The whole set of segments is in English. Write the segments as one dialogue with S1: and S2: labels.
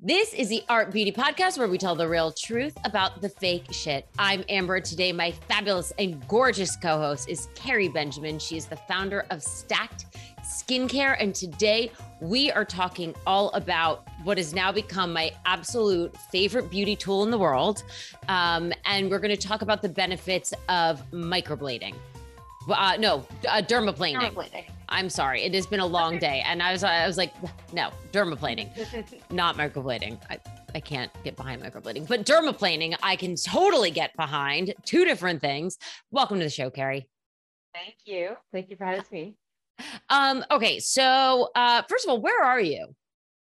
S1: This is the Art Beauty Podcast where we tell the real truth about the fake shit. I'm Amber. Today, my fabulous and gorgeous co host is Kerry Benjamin. She is the founder of Stacked Skincare. And today, we are talking all about what has now become my absolute favorite beauty tool in the world. Um, and we're going to talk about the benefits of microblading. Uh, no, uh, dermaplaning. dermaplaning. I'm sorry. It has been a long day, and I was I was like, no, dermaplaning, not microblading. I, I can't get behind microblading, but dermaplaning I can totally get behind. Two different things. Welcome to the show, Kerry.
S2: Thank you. Thank you for having me.
S1: Um. Okay. So, uh, first of all, where are you?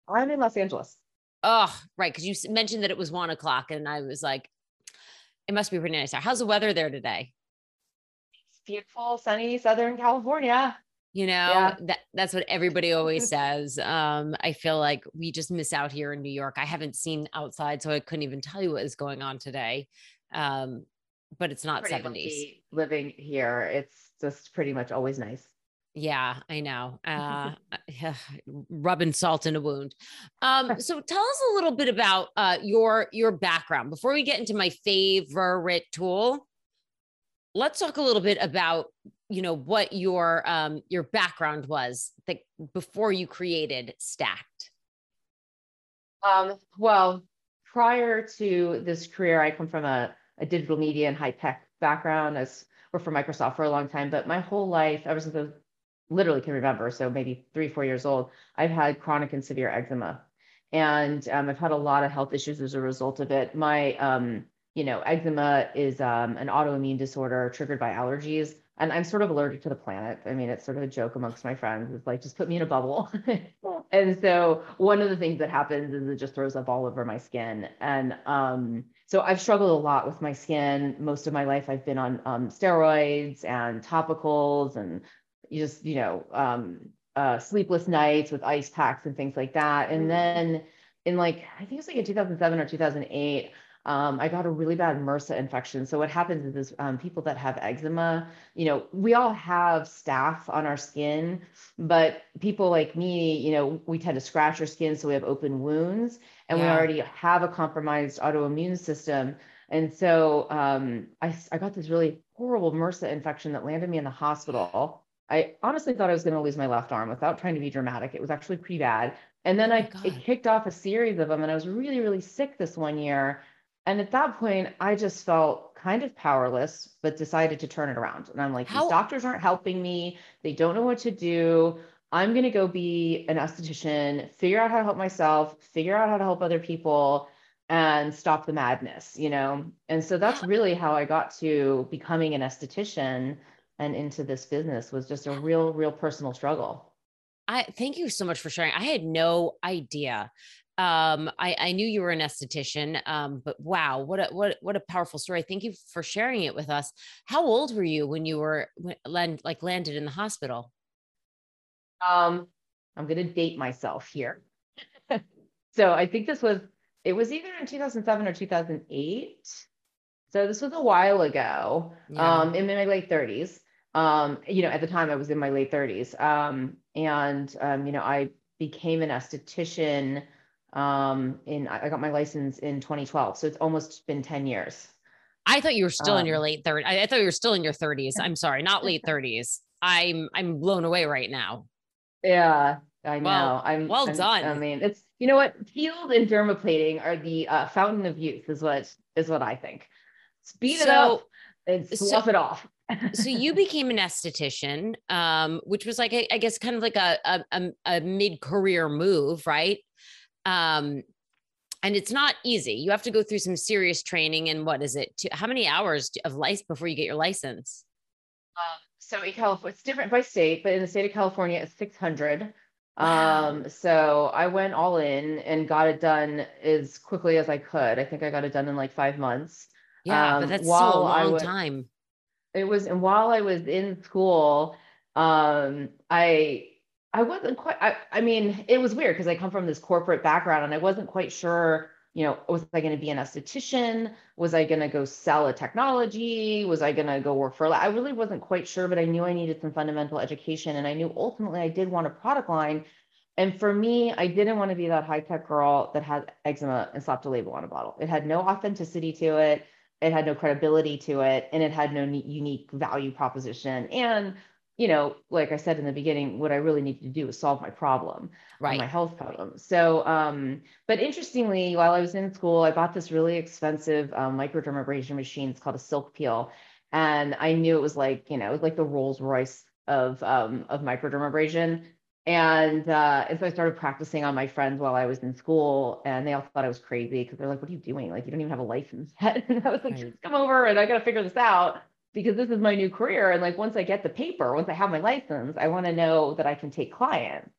S2: I'm in Los Angeles.
S1: Oh, right. Because you mentioned that it was one o'clock, and I was like, it must be pretty nice. How's the weather there today?
S2: beautiful, sunny Southern California.
S1: You know, yeah. that that's what everybody always says. Um, I feel like we just miss out here in New York. I haven't seen outside, so I couldn't even tell you what is going on today. Um, but it's not pretty 70s.
S2: Living here, it's just pretty much always nice.
S1: Yeah, I know. Uh, rubbing salt in a wound. Um, so tell us a little bit about uh, your your background before we get into my favorite tool let's talk a little bit about you know what your um your background was like before you created stacked?
S2: Um well prior to this career i come from a, a digital media and high tech background as worked for microsoft for a long time but my whole life ever since i was literally can remember so maybe three four years old i've had chronic and severe eczema. And um, i've had a lot of health issues as a result of it. My um you know, eczema is um, an autoimmune disorder triggered by allergies. And I'm sort of allergic to the planet. I mean, it's sort of a joke amongst my friends. It's like, just put me in a bubble. and so one of the things that happens is it just throws up all over my skin. And um, so I've struggled a lot with my skin. Most of my life, I've been on um, steroids and topicals and just, you know, um, uh, sleepless nights with ice packs and things like that. And mm-hmm. then in like, I think it was like in 2007 or 2008, um, I got a really bad MRSA infection. So what happens is um, people that have eczema, you know, we all have staph on our skin, but people like me, you know, we tend to scratch our skin, so we have open wounds, and yeah. we already have a compromised autoimmune system. And so um, I, I got this really horrible MRSA infection that landed me in the hospital. I honestly thought I was going to lose my left arm without trying to be dramatic. It was actually pretty bad. And then oh I it kicked off a series of them, and I was really, really sick this one year. And at that point, I just felt kind of powerless, but decided to turn it around. And I'm like, How- these doctors aren't helping me. They don't know what to do. I'm going to go be an esthetician, figure out how to help myself, figure out how to help other people, and stop the madness, you know? And so that's really how I got to becoming an esthetician and into this business was just a real, real personal struggle.
S1: I thank you so much for sharing. I had no idea um, I, I, knew you were an esthetician, um, but wow, what a what what a powerful story! Thank you for sharing it with us. How old were you when you were land, like landed in the hospital?
S2: Um, I'm gonna date myself here. so I think this was it was either in 2007 or 2008. So this was a while ago. Yeah. Um, in my late 30s. Um, you know, at the time I was in my late 30s. Um, and um, you know, I became an esthetician um, in I got my license in 2012, so it's almost been 10 years.
S1: I thought you were still um, in your um, late 30s. I, I thought you were still in your 30s. I'm sorry, not late 30s. I'm I'm blown away right now.
S2: Yeah, I know.
S1: Well,
S2: I'm
S1: well
S2: I'm,
S1: done.
S2: I mean, it's you know what, Field and dermaplaning are the uh, fountain of youth, is what is what I think. Speed so, it up and slough so, it off.
S1: so you became an esthetician, um, which was like I guess kind of like a a, a mid career move, right? Um, and it's not easy. You have to go through some serious training. And what is it? To, how many hours of life before you get your license?
S2: Uh, so in California, it's different by state, but in the state of California, it's 600. Um, so I went all in and got it done as quickly as I could. I think I got it done in like five months.
S1: Yeah,
S2: Um,
S1: but that's
S2: while
S1: still a long time.
S2: It was, and while I was in school, um, I I wasn't quite. I I mean, it was weird because I come from this corporate background, and I wasn't quite sure. You know, was I going to be an esthetician? Was I going to go sell a technology? Was I going to go work for? I really wasn't quite sure, but I knew I needed some fundamental education, and I knew ultimately I did want a product line. And for me, I didn't want to be that high tech girl that had eczema and slapped a label on a bottle. It had no authenticity to it it had no credibility to it and it had no unique value proposition and you know like i said in the beginning what i really needed to do was solve my problem or my health problem so um but interestingly while i was in school i bought this really expensive um, microdermabrasion machine it's called a silk peel and i knew it was like you know it was like the rolls royce of um of microdermabrasion and uh, and so I started practicing on my friends while I was in school, and they all thought I was crazy because they're like, "What are you doing? Like, you don't even have a license yet." And I was like,
S1: Right.
S2: "Just come over, and I got to figure this out because this is my new career. And like, once I get the paper, once I have my license, I want to know that I can take clients."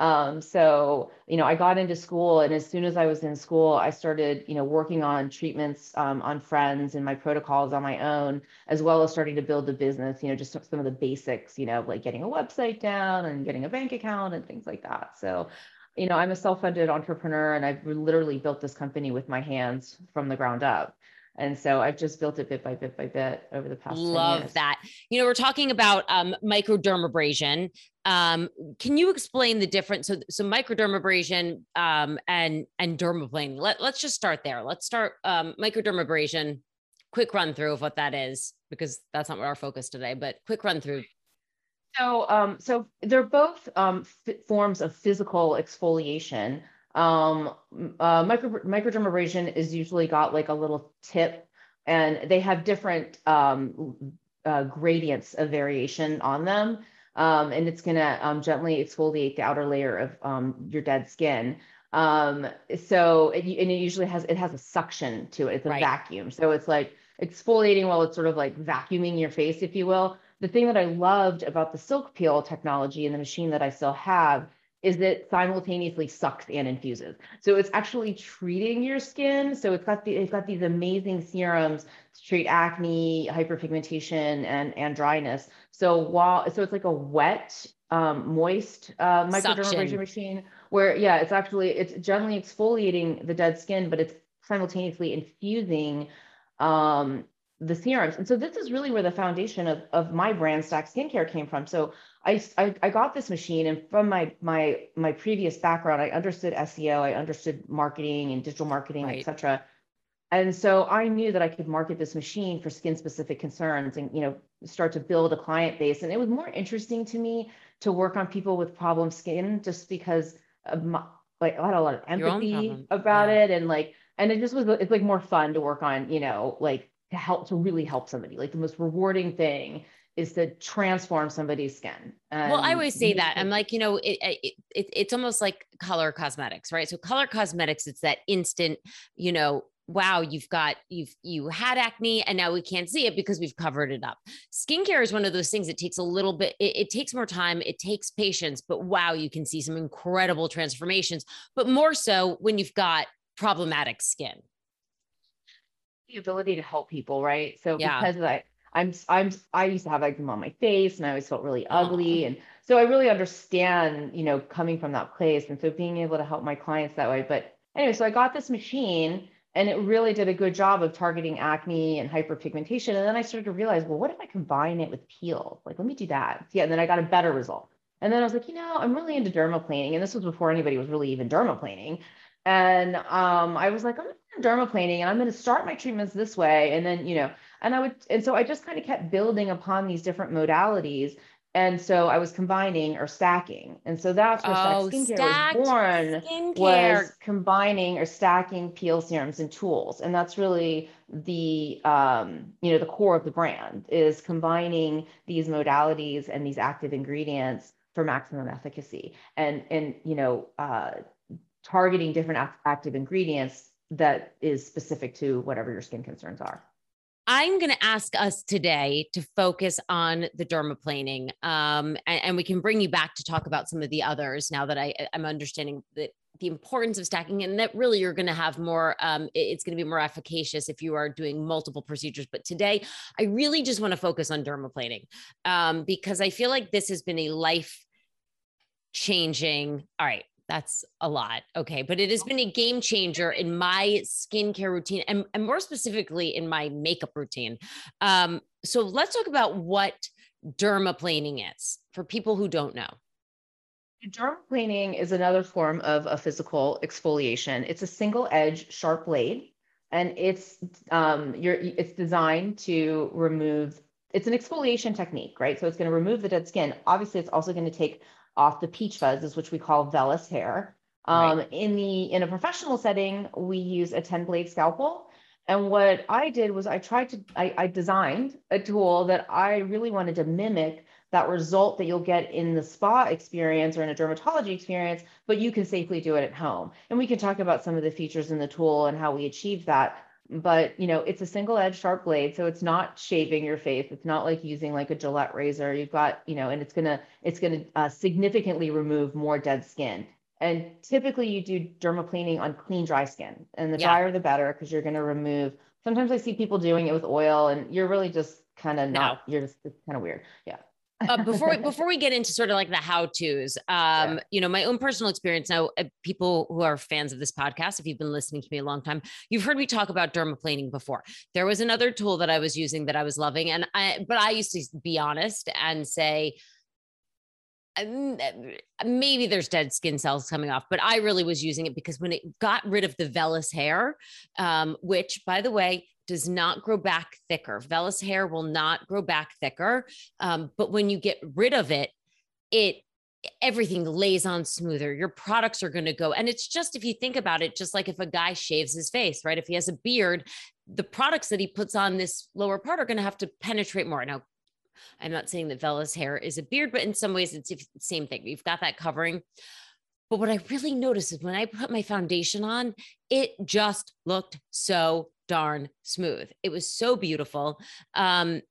S2: Um, so you know, I got into school, and as soon as I was in school, I started you know working on treatments um, on friends and my protocols on my own as well as starting to build the business, you know, just some of the basics, you know, like getting a website down and getting a bank account and things like that. So, you know, I'm a self-funded entrepreneur and I've literally built this company with my hands from the ground up. And so I've just built it bit by bit by bit over the past 10
S1: Love that. You know, we're talking about um, microdermabrasion. Um, can you explain the difference? So, so microdermabrasion um, and and dermaplaning. Let Let's just start there. Let's start um, microdermabrasion. Quick run through of what that is, because that's not what our focus today. But quick run through.
S2: So, um, so they're both um, f- forms of physical exfoliation. Um, uh, micro microdermabrasion is usually got like a little tip, and they have different um, uh, gradients of variation on them. Um, and it's gonna um, gently exfoliate the outer layer of um, your dead skin. Um, so it, and it usually has it has a suction to it. It's a
S1: Right.
S2: vacuum. So it's like exfoliating while it's sort of like vacuuming your face, if you will the thing that I loved about the silk peel technology and the machine that I still have is that simultaneously sucks and infuses. So it's actually treating your skin. So it's got the it's got these amazing serums to treat acne, hyperpigmentation, and and dryness. So while so it's like a wet, um, moist uh, microdermabrasion machine where yeah, it's actually it's gently exfoliating the dead skin, but it's simultaneously infusing um the serums. And so this is really where the foundation of, of my brand Stacked Skincare came from. So I, I I got this machine and from my my my previous background, I understood SEO, I understood marketing and digital marketing,
S1: Right.
S2: et cetera. And so I knew that I could market this machine for skin specific concerns and you know start to build a client base. And it was more interesting to me to work on people with problem skin just because of my, like I had a lot of empathy about
S1: yeah.
S2: it and like and it just was it's like more fun to work on, you know, like to help to really help somebody. Like the most rewarding thing is to transform somebody's skin.
S1: well, I always say that. I'm like, you know, it, it, it it's almost like color cosmetics, right? So color cosmetics, it's that instant, you know, wow, you've got you've you had acne and now we can't see it because we've covered it up. Skincare is one of those things that takes a little bit, it, it takes more time, it takes patience, but wow, you can see some incredible transformations, but more so when you've got problematic skin.
S2: The ability to help people, right? So
S1: Yeah.
S2: because I I'm I'm I used to have eczema on my face and I always felt really ugly. And so I really understand, you know, coming from that place. And so being able to help my clients that way. But anyway, so I got this machine and it really did a good job of targeting acne and hyperpigmentation. And then I started to realize, well, what if I combine it with peel? Like, let me do that. Yeah, and then I got a better result. And then I was like, you know, I'm really into dermaplaning. And this was before anybody was really even dermaplaning. And um, I was like, I'm into dermaplaning and I'm going to start my treatments this way. And then, you know, and I would, and so I just kind of kept building upon these different modalities. And so I was combining or stacking. And so that's where
S1: Oh,
S2: Skincare was born
S1: Skincare.
S2: was combining or stacking peel serums and tools and that's really the um, you know the core of the brand is combining these modalities and these active ingredients for maximum efficacy and and you know uh, targeting different active ingredients that is specific to whatever your skin concerns are?
S1: I'm going to ask us today to focus on the dermaplaning, um, and, and, we can bring you back to talk about some of the others now that I, I'm understanding that the importance of stacking and that really you're going to have more um, it's going to be more efficacious if you are doing multiple procedures. But today i really just want to focus on dermaplaning um, because i feel like this has been a life changing all right that's a lot. Okay. But it has been a game changer in my skincare routine and, and more specifically in my makeup routine. Um, so let's talk about what dermaplaning is for people who don't know.
S2: Dermaplaning is another form of a physical exfoliation. It's a single edge sharp blade and it's um, you're, it's designed to remove it's an exfoliation technique, right? So it's going to remove the dead skin. Obviously, it's also going to take off the peach fuzz, which we call vellus hair. Um, right. In the in a professional setting, we use a 10 blade scalpel. And what I did was I tried to I, I designed a tool that I really wanted to mimic that result that you'll get in the spa experience or in a dermatology experience, but you can safely do it at home. And we can talk about some of the features in the tool and how we achieve that but you know it's a single edged sharp blade so it's not shaving your face. It's not like using like a gillette razor. You've got you know and it's gonna it's gonna uh, significantly remove more dead skin. And typically you do dermaplaning on clean dry skin and the yeah. drier the better because you're gonna remove sometimes i see people doing it with oil and you're really just kind of not no. you're just kind of weird. Yeah
S1: uh, before we, before we get into sort of like the how tos, um, yeah. you know, my own personal experience. Now, uh, people who are fans of this podcast, if you've been listening to me a long time, you've heard me talk about dermaplaning before. There was another tool that I was using that I was loving, and I, but I used to be honest and say. Um, maybe there's dead skin cells coming off, but I really was using it because when it got rid of the vellus hair, um, which by the way, does not grow back thicker. Vellus hair will not grow back thicker. Um, but when you get rid of it, it everything lays on smoother. Your products are going to go. And it's just, if you think about it, just like if a guy shaves his face, right? If he has a beard, the products that he puts on this lower part are going to have to penetrate more. Now, I'm not saying that vellus hair is a beard, but in some ways it's the same thing. You've got that covering. But what I really noticed is when I put my foundation on, it just looked so darn smooth. It was so beautiful. Um,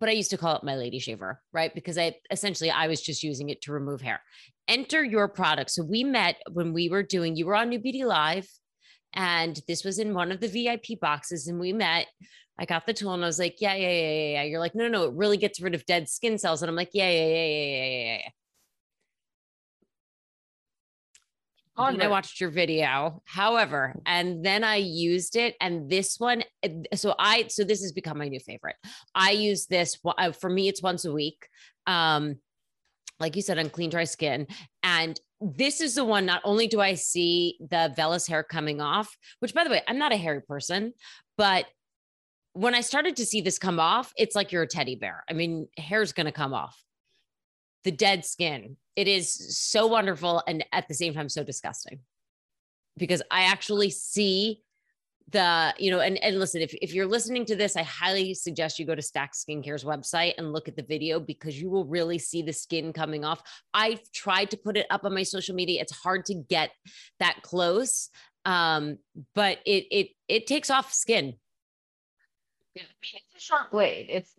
S1: but I used to call it my lady shaver, right? Because I essentially I was just using it to remove hair. Enter your product. So we met when we were doing, you were on New Beauty Live, and this was in one of the VIP boxes, and we met. I got the tool and I was like, yeah, yeah, yeah, yeah, yeah. You're like, no, no, it really gets rid of dead skin cells. And I'm like, yeah, yeah, yeah, yeah, yeah, yeah, yeah. I watched your video. However, and then I used it, and this one, so I, so this has become my new favorite. I use this uh, for me. It's once a week. Um, like you said, on clean dry skin, and this is the one. Not only do I see the vellus hair coming off, which by the way, I'm not a hairy person, but when I started to see this come off, it's like you're a teddy bear. I mean, hair's going to come off. The dead skin, it is so wonderful and at the same time so disgusting. Because I actually see the you know and and listen if, if you're listening to this i highly suggest you go to stacked skincare's website and look at the video because you will really see the skin coming off. I've tried to put it up on my social media. It's hard to get that close um but it it it takes off skin.
S2: It's a sharp blade. It's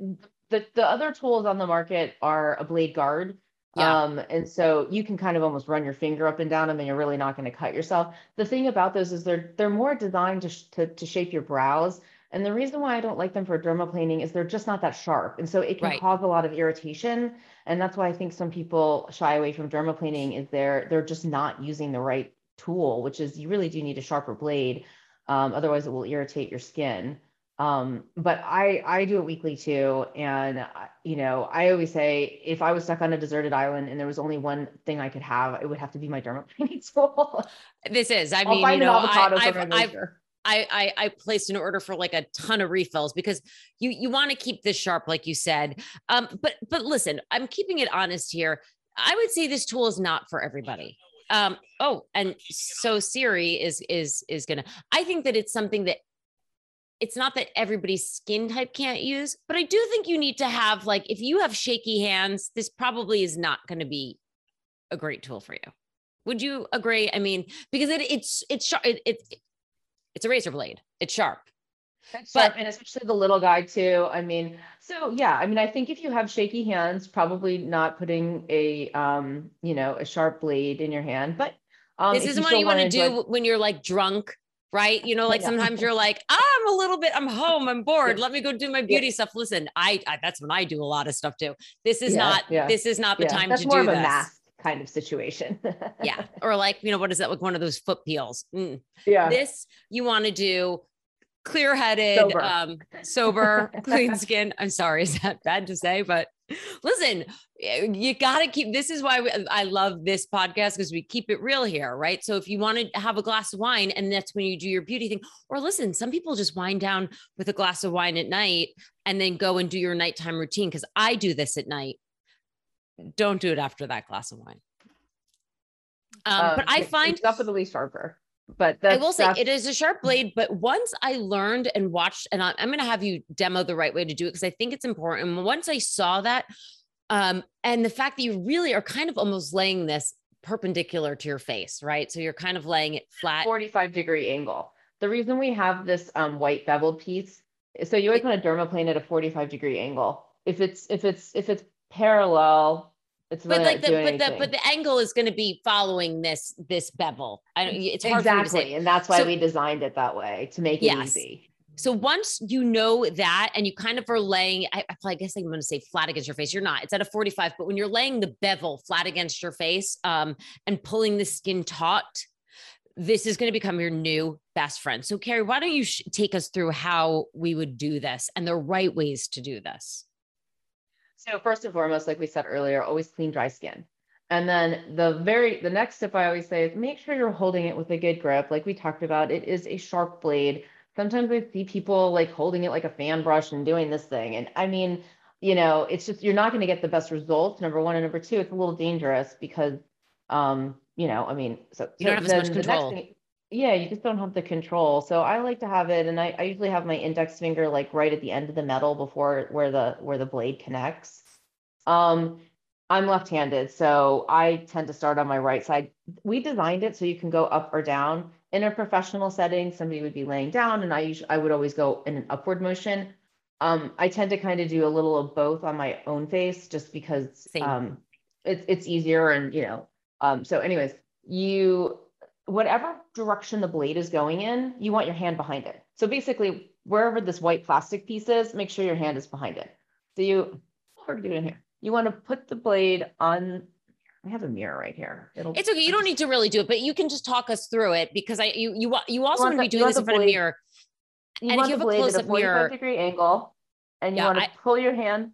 S2: the the other tools on the market are a blade guard yeah. Um, and so you can kind of almost run your finger up and down them and you're really not going to cut yourself. The thing about those is they're they're more designed to, sh- to, to shape your brows. And the reason why I don't like them for dermaplaning is they're just not that sharp. And so it can right. cause a lot of irritation. And that's why I think some people shy away from dermaplaning is they're they're just not using the right tool, which is you really do need a sharper blade. Um, otherwise it will irritate your skin. Um, but I I do it weekly too, and uh, you know I always say if I was stuck on a deserted island and there was only one thing I could have, it would have to be my dermaplaning tool.
S1: This is, I mean, you know, I, I've, I've, I, I I placed an order for like a ton of refills because you you want to keep this sharp, like you said. Um, but but listen, I'm keeping it honest here. I would say this tool is not for everybody um oh and so siri is is is gonna i think that it's something that it's not that everybody's skin type can't use, but I do think you need to have like if you have shaky hands, this probably is not going to be a great tool for you. Would you agree? I mean, because it, it's it's sharp. It, it, it's a razor blade. It's sharp.
S2: but and especially the little guy too. I mean, so yeah, I mean, I think if you have shaky hands, probably not putting a um, you know, a sharp blade in your hand. But
S1: um, this is what you want to do when you're like drunk, right? You know, like yeah. sometimes you're like, oh, I'm a little bit, I'm home, I'm bored. Let me go do my beauty yeah. stuff. Listen, I, I, that's when I do a lot of stuff too. This is yeah, not, this is not the time
S2: that's
S1: to
S2: more
S1: do
S2: of
S1: this.
S2: a mask kind of situation.
S1: yeah. Or like, you know, what is that? Like one of those foot peels. Mm.
S2: Yeah.
S1: This you want to do clear headed, sober, um, sober clean skin. I'm sorry, is that bad to say? But listen, you got to keep this is why we, I love this podcast because we keep it real here, right? So if you want to have a glass of wine and that's when you do your beauty thing, or listen, some people just wind down with a glass of wine at night and then go and do your nighttime routine because I do this at night. Don't do it after that glass of wine. Um, um, but I find
S2: it's definitely sharper but
S1: I will say it is a sharp blade. But once I learned and watched, and I'm, I'm going to have you demo the right way to do it because I think it's important. Once I saw that, um, and the fact that you really are kind of almost laying this perpendicular to your face, right? So you're kind of laying it flat,
S2: 45 degree angle. The reason we have this um, white beveled piece, so you always want to dermaplane at a 45 degree angle. If it's if it's if it's parallel it's
S1: but like the but the but the angle is going to be following this this bevel. I don't. It's hard
S2: exactly, and that's why so, we designed it that way to make it yes. easy.
S1: So once you know that, and you kind of are laying, I, I guess I'm going to say flat against your face. You're not. It's at a 45, but when you're laying the bevel flat against your face, um, and pulling the skin taut, this is going to become your new best friend. So Kerry, why don't you sh- take us through how we would do this and the right ways to do this?
S2: So first and foremost, like we said earlier, always clean dry skin. And then the very the next tip I always say is make sure you're holding it with a good grip. Like we talked about, it is a sharp blade. Sometimes I see people like holding it like a fan brush and doing this thing. And I mean, you know, it's just you're not going to get the best results. Number one and number two, it's a little dangerous because um, you know, I mean, so
S1: you don't have as much control. Thing,
S2: yeah, you just don't have the control. So I like to have it, and I, I usually have my index finger like right at the end of the metal before where the where the blade connects. Um, I'm left-handed, so I tend to start on my right side. We designed it so you can go up or down. In a professional setting, somebody would be laying down, and I usually I would always go in an upward motion. Um, I tend to kind of do a little of both on my own face, just because Same. um, it's it's easier, and you know. Um, so, anyways, you whatever direction the blade is going in, you want your hand behind it. So basically, wherever this white plastic piece is, make sure your hand is behind it. So you, hard to do it in here you want to put the blade on I have a mirror right here.
S1: It'll, it's okay. You don't need to really do it, but you can just talk us through it because I you you you also want to be doing this in front blade, of a mirror.
S2: You and want if you have a close up mirror, degree angle, and you yeah, want to I, pull your hand,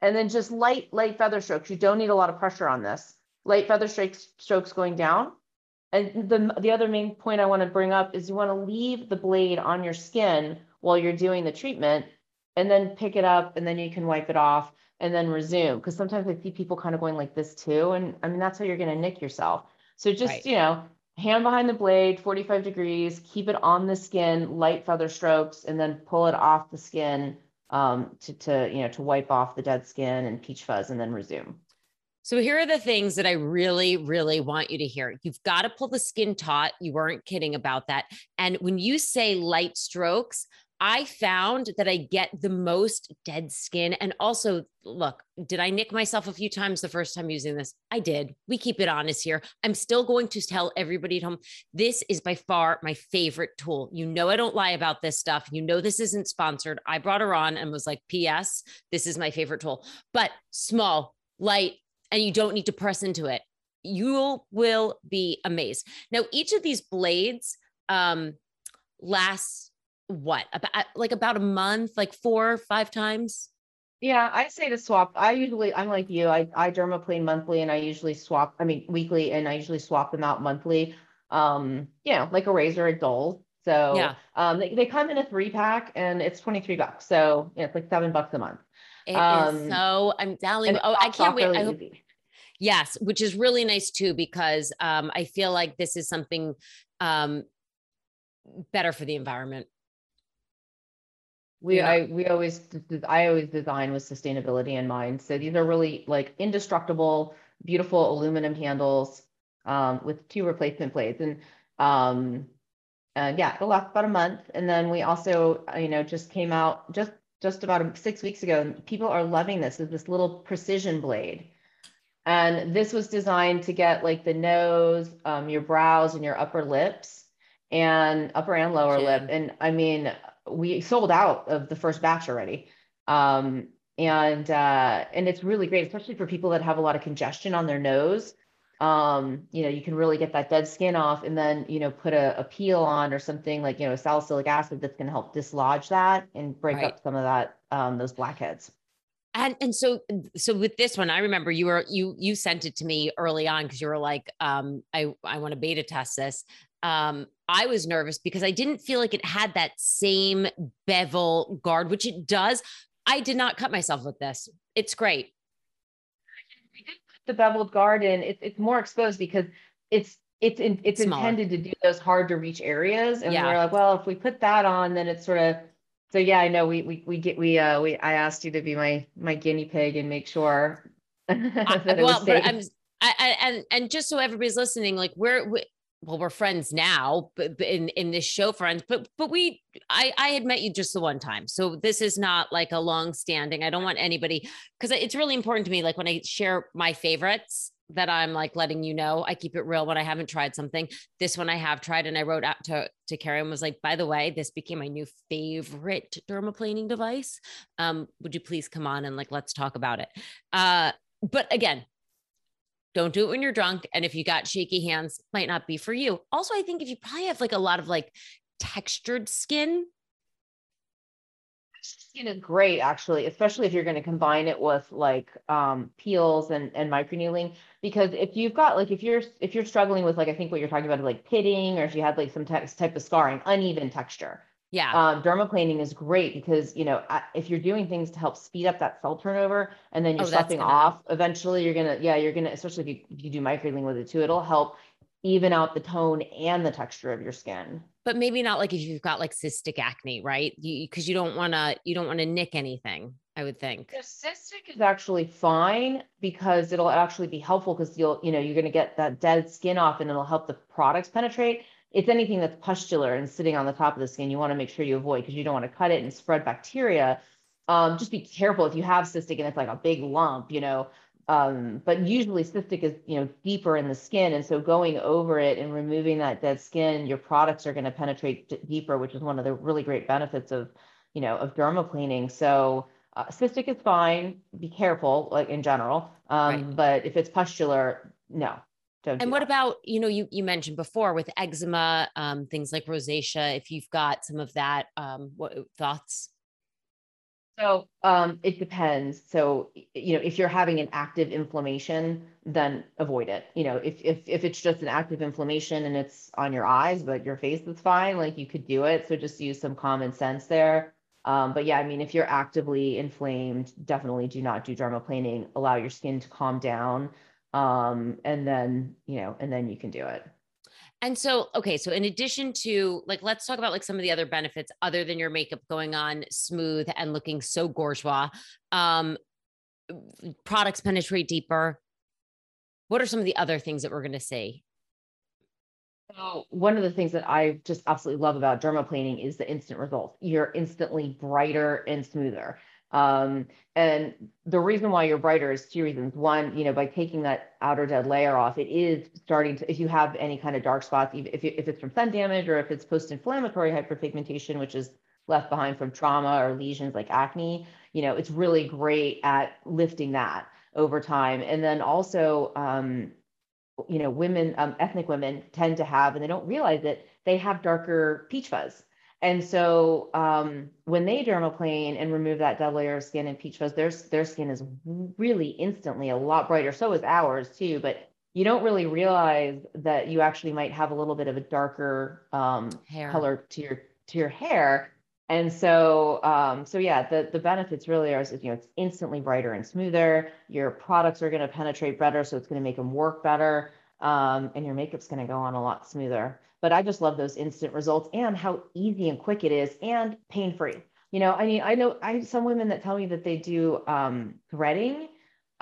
S2: and then just light light feather strokes. You don't need a lot of pressure on this. Light feather strokes strokes going down. And the the other main point I want to bring up is you want to leave the blade on your skin while you're doing the treatment, and then pick it up, and then you can wipe it off and then resume. Because sometimes I see people kind of going like this too. And I mean, that's how you're going to nick yourself. So just, right. you know, hand behind the blade, 45 degrees, keep it on the skin, light feather strokes, and then pull it off the skin um, to, to, you know, to wipe off the dead skin and peach fuzz and then resume.
S1: So here are the things that I really, really want you to hear. You've got to pull the skin taut. You weren't kidding about that. And when you say light strokes, I found that I get the most dead skin. And also, look, did I nick myself a few times the first time using this? I did. We keep it honest here. I'm still going to tell everybody at home this is by far my favorite tool. You know, I don't lie about this stuff. You know, this isn't sponsored. I brought her on and was like, P.S., this is my favorite tool, but small, light, and you don't need to press into it. You will be amazed. Now, each of these blades um, lasts what about like about a month, like four or five times?
S2: Yeah, I say to swap. I usually, I'm like you. I I dermaplane monthly, and I usually swap. I mean weekly, and I usually swap them out monthly. Um, you know, like a razor, a dull. So yeah, um, they, they come in a three pack, and it's twenty three bucks. So yeah, it's like seven bucks a month.
S1: It um, is so. I'm telling you. Oh, I can't wait. I hope, yes, which is really nice too because um, I feel like this is something um, better for the environment
S2: we. I, we always, I always design with sustainability in mind. So these are really like indestructible, beautiful aluminum handles um, with two replacement blades. And um, uh, yeah, it'll last about a month. And then we also, uh, you know, just came out just just about six weeks ago. People are loving this. Is this little precision blade, and this was designed to get like the nose, um, your brows, and your upper lips, and upper and lower yeah. lip. And I mean, we sold out of the first batch already. Um, and uh, and it's really great, especially for people that have a lot of congestion on their nose. Um, you know, you can really get that dead skin off, and then you know put a, a peel on or something like you know salicylic acid that's going to help dislodge that and break right. up some of that um, those blackheads.
S1: And and so so with this one, I remember you were you you sent it to me early on because you were like, um, I I want to beta test this. Um, I was nervous because I didn't feel like it had that same bevel guard, which it does. I did not cut myself with this. It's great.
S2: The beveled guard in, it's it's more exposed because it's it's in, it's Smaller. intended to do those hard to reach areas. And yeah. we're like, well, if we put that on, then it's sort of so yeah, I know we we we get we uh we I asked you to be my my guinea pig and make sure
S1: that I, well, but I'm I, I, and and just so everybody's listening, like we're we, well we're friends now but in in this show friends but but we i i had met you just the one time. So this is not like a long standing i don't want anybody because it's really important to me like when i share my favorites that i'm like letting you know i keep it real when i haven't tried something. This one i have tried and i wrote out to to kerry and was like by the way this became my new favorite dermaplaning device. Um would you please come on and like let's talk about it? Uh but again don't do it when you're drunk. And if you got shaky hands, might not be for you. Also, I think if you probably have like a lot of like textured skin,
S2: skin is great actually, especially if you're going to combine it with like um, peels and and microneedling. Because if you've got like if you're if you're struggling with like I think what you're talking about is like pitting, or if you had like some type of scarring, uneven texture
S1: yeah.
S2: Um, dermaplaning is great because, you know, if you're doing things to help speed up that cell turnover and then you're oh, sloughing gonna... off, eventually you're going to, yeah, you're going to, especially if you, if you do microneedling with it too, it'll help even out the tone and the texture of your skin.
S1: But maybe not like if you've got like cystic acne, right? Because you, you, don't want to, you don't want to nick anything. I would think.
S2: The cystic is actually fine because it'll actually be helpful because you'll, you know, you're going to get that dead skin off and it'll help the products penetrate it's anything that's pustular and sitting on the top of the skin, you want to make sure you avoid because you don't want to cut it and spread bacteria. Um, just be careful if you have cystic and it's like a big lump, you know. Um, but usually cystic is, you know, deeper in the skin. And so going over it and removing that dead skin, your products are going to penetrate d- deeper, which is one of the really great benefits of, you know, of dermaplaning. So uh, cystic is fine. Be careful, like in general. Um, right. But if it's pustular, no,
S1: don't and what that. about you know you you mentioned before with eczema, um, things like rosacea. If you've got some of that, um, what thoughts?
S2: So um, it depends. So you know, if you're having an active inflammation, then avoid it. You know, if if if it's just an active inflammation and it's on your eyes, but your face is fine, like you could do it. So just use some common sense there. Um, but yeah, I mean, if you're actively inflamed, definitely do not do dermaplaning. Allow your skin to calm down um and then you know and then you can do it
S1: and so okay so in addition to like let's talk about like some of the other benefits other than your makeup going on smooth and looking so bourgeois um products penetrate deeper what are some of the other things that we're going to see
S2: so one of the things that I just absolutely love about dermaplaning is the instant results. You're instantly brighter and smoother. Um, and the reason why you're brighter is two reasons. One, you know, by taking that outer dead layer off, it is starting to, if you have any kind of dark spots, if, if it's from sun damage or if it's post-inflammatory hyperpigmentation, which is left behind from trauma or lesions like acne, you know, it's really great at lifting that over time. And then also, um, you know, women, um, ethnic women tend to have, and they don't realize it, they have darker peach fuzz. And so um, when they dermaplane and remove that dead layer of skin and peach fuzz, their, their skin is really instantly a lot brighter. So is ours too, but you don't really realize that you actually might have a little bit of a darker um, color to your to your hair. And so, um, so yeah, the, the benefits really are, you know, it's instantly brighter and smoother. Your products are going to penetrate better, so it's going to make them work better. Um, and your makeup's going to go on a lot smoother but I just love those instant results and how easy and quick it is and pain free. You know, I mean, I know I have some women that tell me that they do um, threading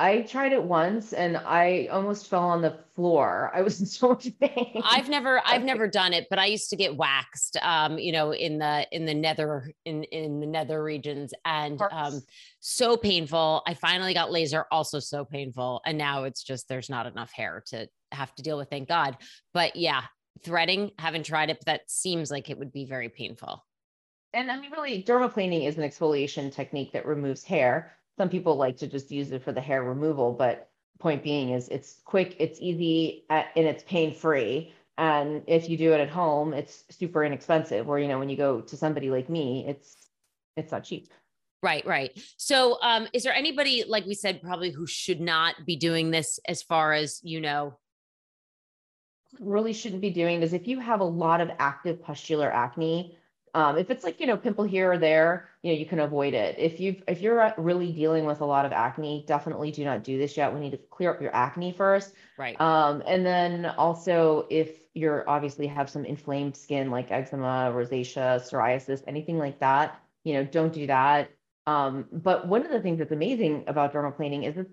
S2: I tried it once and I almost fell on the floor. I was in so much pain.
S1: I've never I've never done it, but I used to get waxed um, you know, in the in the nether in in the nether regions and um so painful. I finally got laser also so painful and now it's just there's not enough hair to have to deal with thank God. But yeah, threading, haven't tried it, but that seems like it would be very painful.
S2: And I mean really dermaplaning is an exfoliation technique that removes hair some people like to just use it for the hair removal, but point being is it's quick, it's easy, and it's pain free. And if you do it at home, it's super inexpensive. Or you know, when you go to somebody like me, it's it's not cheap.
S1: Right, right. So, um, is there anybody like we said probably who should not be doing this as far as you know?
S2: Really shouldn't be doing is if you have a lot of active pustular acne, um, if it's like, you know, pimple here or there, you know, you can avoid it. If you if you're really dealing with a lot of acne, definitely do not do this yet. We need to clear up your acne first.
S1: Right.
S2: Um, and then also if you're obviously have some inflamed skin like eczema, rosacea, psoriasis, anything like that, you know, don't do that. Um, but one of the things that's amazing about dermal dermaplaning is it's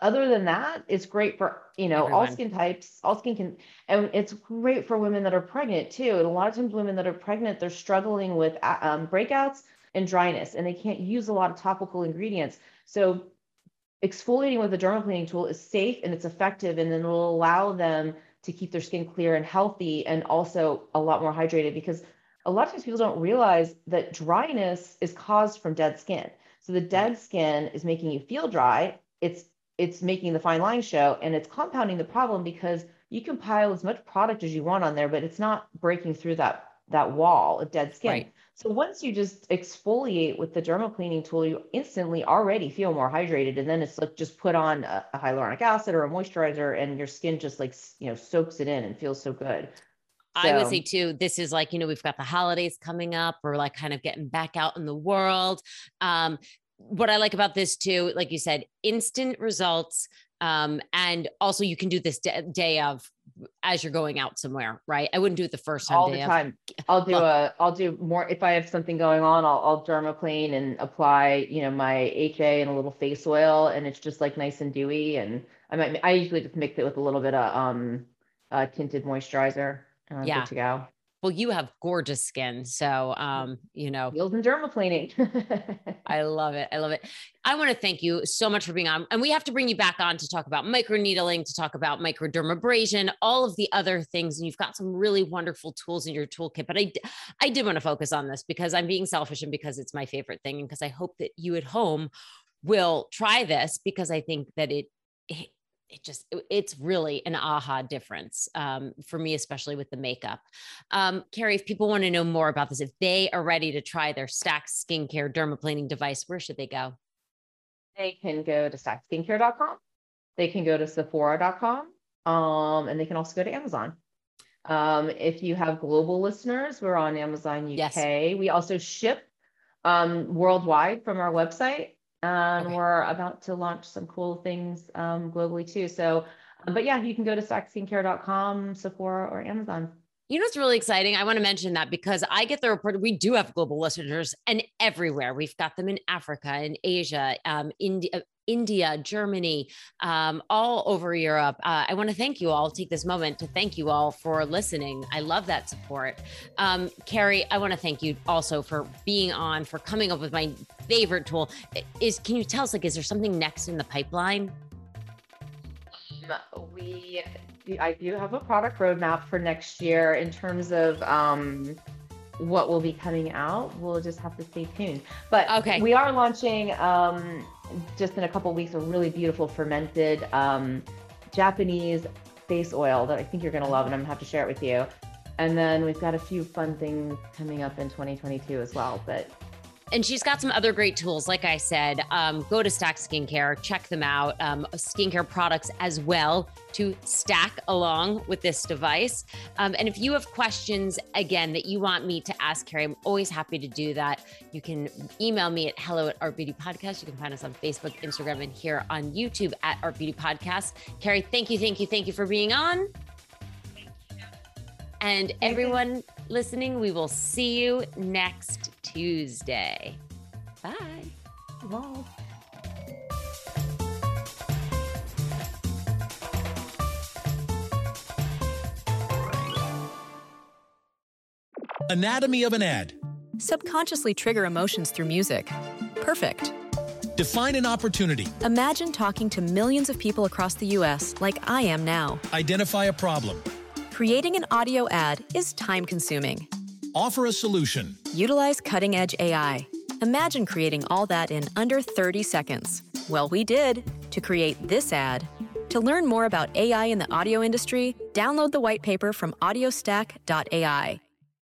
S2: other than that, it's great for, you know, Everyone. all skin types, all skin can, and it's great for women that are pregnant too. And a lot of times women that are pregnant, they're struggling with uh, um, breakouts and dryness, and they can't use a lot of topical ingredients. So exfoliating with a dermaplaning tool is safe and it's effective, and then it'll allow them to keep their skin clear and healthy and also a lot more hydrated because a lot of times people don't realize that dryness is caused from dead skin. So the dead skin is making you feel dry. It's it's making the fine line show and it's compounding the problem because you can pile as much product as you want on there, but it's not breaking through that that wall of dead skin. Right. So once you just exfoliate with the dermal dermaplaning tool, you instantly already feel more hydrated. And then it's like just put on a, a hyaluronic acid or a moisturizer and your skin just like, you know, soaks it in and feels so good.
S1: So. I would say too, this is like, you know, we've got the holidays coming up. We're like kind of getting back out in the world. Um, what I like about this too, like you said, instant results. Um, and also you can do this d- day of as you're going out somewhere, right? I wouldn't do it the first time.
S2: All the time. Of, I'll do a, I'll do more if I have something going on. I'll, I'll dermaplane and apply, you know, my HA and a little face oil, and it's just like nice and dewy. And I might, I usually just mix it with a little bit of um, uh, tinted moisturizer. Uh, yeah. Good to go.
S1: Well, you have gorgeous skin. So, um, you know,
S2: field and dermaplaning.
S1: I love it. I love it. I want to thank you so much for being on. And we have to bring you back on to talk about microneedling, to talk about microdermabrasion, all of the other things. And you've got some really wonderful tools in your toolkit. But I, I did want to focus on this because I'm being selfish and because it's my favorite thing. And because I hope that you at home will try this because I think that it, it it just it's really an aha difference um, for me especially with the makeup. Um, kerry if people want to know more about this if they are ready to try their stacked skincare dermaplaning device where should they go?
S2: They can go to stackedskincare.com they can go to sephora.com um, and they can also go to amazon. Um, if you have global listeners we're on amazon uk yes. we also ship um, worldwide from our website and okay. we're about to launch some cool things um, globally too. So, um, but yeah, you can go to stackedskincare.com, Sephora, or Amazon.
S1: You know what's really exciting? I want to mention that because I get the report. We do have global listeners, and everywhere we've got them in Africa, in Asia, um, India, India, Germany, um, all over Europe. Uh, I want to thank you all. Take this moment to thank you all for listening. I love that support. Um, Kerry, I want to thank you also for being on, for coming up with my favorite tool. Is can you tell us like, is there something next in the pipeline?
S2: Um, we, I do have a product roadmap for next year in terms of. Um, what will be coming out. We'll just have to stay tuned. But okay. we are launching um, just in a couple weeks a really beautiful fermented um, Japanese face oil that I think you're going to love, and I'm going to have to share it with you. And then we've got a few fun things coming up in 2022 as well. But
S1: and she's got some other great tools. Like I said, um, go to Stacked Skincare, check them out. Um, skincare products as well to stack along with this device. Um, and if you have questions, again, that you want me to ask Kerry, I'm always happy to do that. You can email me at hello at Art Beauty Podcast. You can find us on Facebook, Instagram, and here on YouTube at Art Beauty Podcast. Kerry, thank you, thank you, thank you for being on. And everyone listening, we will see you next Tuesday. Bye. Love.
S3: Anatomy of an ad.
S4: Subconsciously trigger emotions through music. Perfect.
S3: Define an opportunity.
S4: Imagine talking to millions of people across the U.S. like I am now.
S3: Identify a problem.
S4: Creating an audio ad is time consuming.
S3: Offer a solution.
S4: Utilize cutting edge AI. Imagine creating all that in under 30 seconds. Well, we did to create this ad. To learn more about AI in the audio industry, download the white paper from audiostack.ai